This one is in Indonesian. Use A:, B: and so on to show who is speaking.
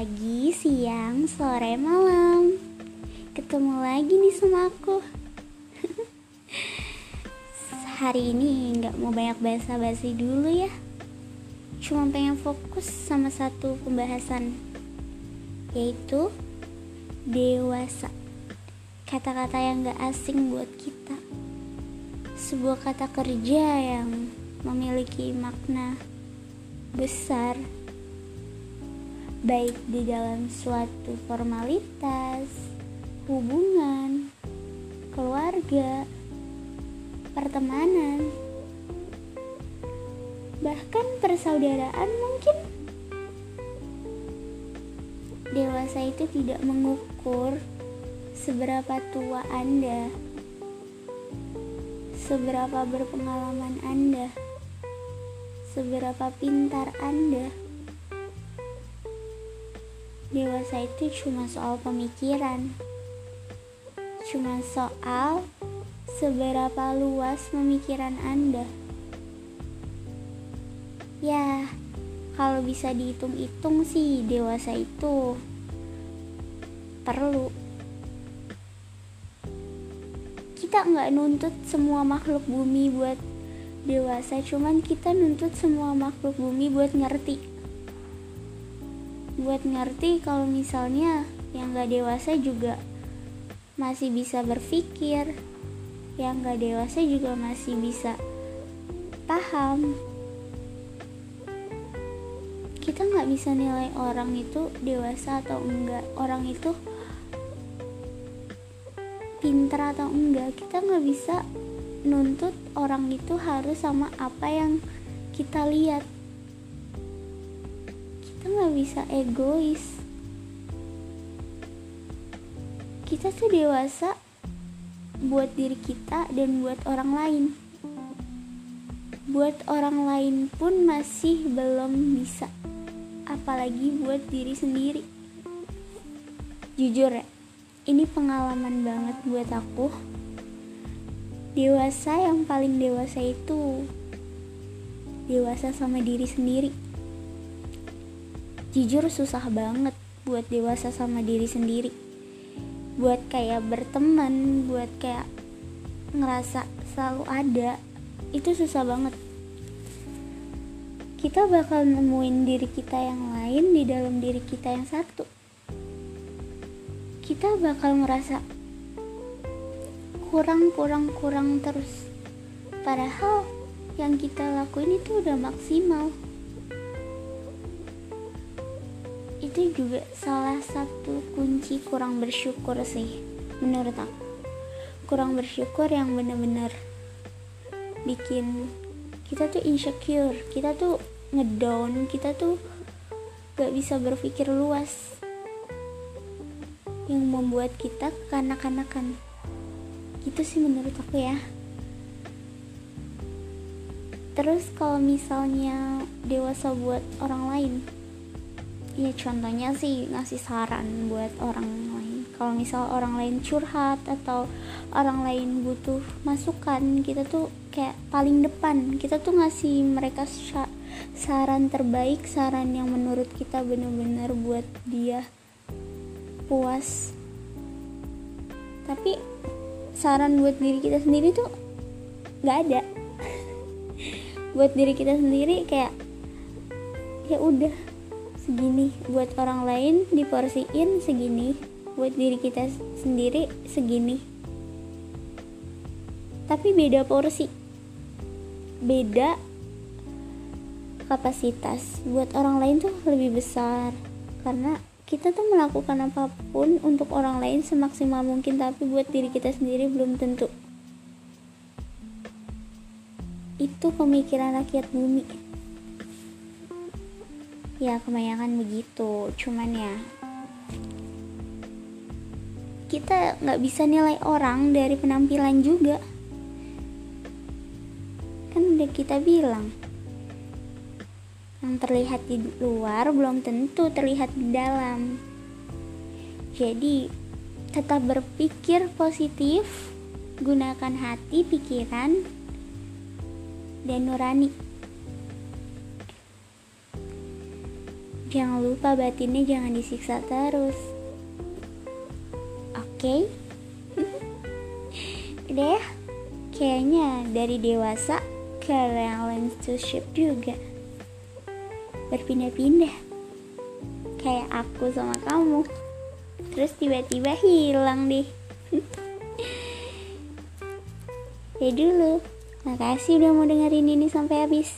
A: Pagi, siang, sore, malam. Ketemu lagi nih sama aku. Hari ini nggak mau banyak basa-basi dulu ya. Cuma pengen fokus sama satu pembahasan Yaitu Dewasa. Kata-kata yang gak asing buat kita. Sebuah kata kerja yang memiliki makna besar baik di dalam suatu formalitas, hubungan, keluarga, pertemanan, bahkan persaudaraan mungkin. Dewasa itu tidak mengukur seberapa tua Anda, seberapa berpengalaman Anda, seberapa pintar Anda dewasa itu cuma soal pemikiran. Cuma soal seberapa luas pemikiran Anda. Ya kalau bisa dihitung-hitung sih dewasa itu perlu. Kita nggak nuntut semua makhluk bumi buat dewasa cuman kita nuntut semua makhluk bumi buat ngerti buat ngerti kalau misalnya yang gak dewasa juga masih bisa berpikir yang gak dewasa juga masih bisa paham. Kita nggak bisa nilai orang itu dewasa atau enggak. Orang itu pintar atau enggak. Kita nggak bisa nuntut orang itu harus sama apa yang kita lihat nggak bisa egois. Kita tuh dewasa buat diri kita dan buat orang lain. Buat orang lain pun masih belum bisa apalagi buat diri sendiri. Jujur ya ini pengalaman banget buat aku. Dewasa yang paling dewasa itu dewasa sama diri sendiri jujur susah banget buat dewasa sama diri sendiri. Buat kayak berteman buat kayak ngerasa selalu ada itu susah banget. Kita bakal nemuin diri kita yang lain di dalam diri kita yang satu. Kita bakal ngerasa kurang kurang kurang terus. Padahal yang kita lakuin itu udah maksimal itu juga salah satu kunci kurang bersyukur sih menurut aku. Kurang bersyukur yang bener-bener bikin kita tuh insecure kita tuh ngedown kita tuh gak bisa berpikir luas yang membuat kita kanak-kanakan gitu sih menurut aku ya. Terus kalau misalnya dewasa buat orang lain ya contohnya sih ngasih saran buat orang lain. Kalau misal orang lain curhat atau orang lain butuh masukan kita tuh kayak paling depan. Kita tuh ngasih mereka saran terbaik saran yang menurut kita bener-bener buat dia puas. Tapi saran buat diri kita sendiri tuh nggak ada. Buat diri kita sendiri kayak ya udah segini. Buat orang lain diporsiin segini. Buat diri kita sendiri segini. Tapi beda porsi. Beda kapasitas. Buat orang lain tuh lebih besar. Karena kita tuh melakukan apa pun untuk orang lain semaksimal mungkin tapi buat diri kita sendiri belum tentu. Itu pemikiran rakyat bumi ya kebanyakan begitu. Cuman ya kita nggak bisa nilai orang dari penampilan juga. Kan udah kita bilang yang terlihat di luar belum tentu terlihat di dalam. Jadi tetap berpikir positif gunakan hati pikiran dan nurani jangan lupa batinnya jangan disiksa terus. Oke? Okay? udah ya? Kayaknya dari dewasa ke relationship juga. Berpindah-pindah. Kayak aku sama kamu. Terus tiba-tiba hilang deh. Ya dulu. Makasih udah mau dengerin ini sampai habis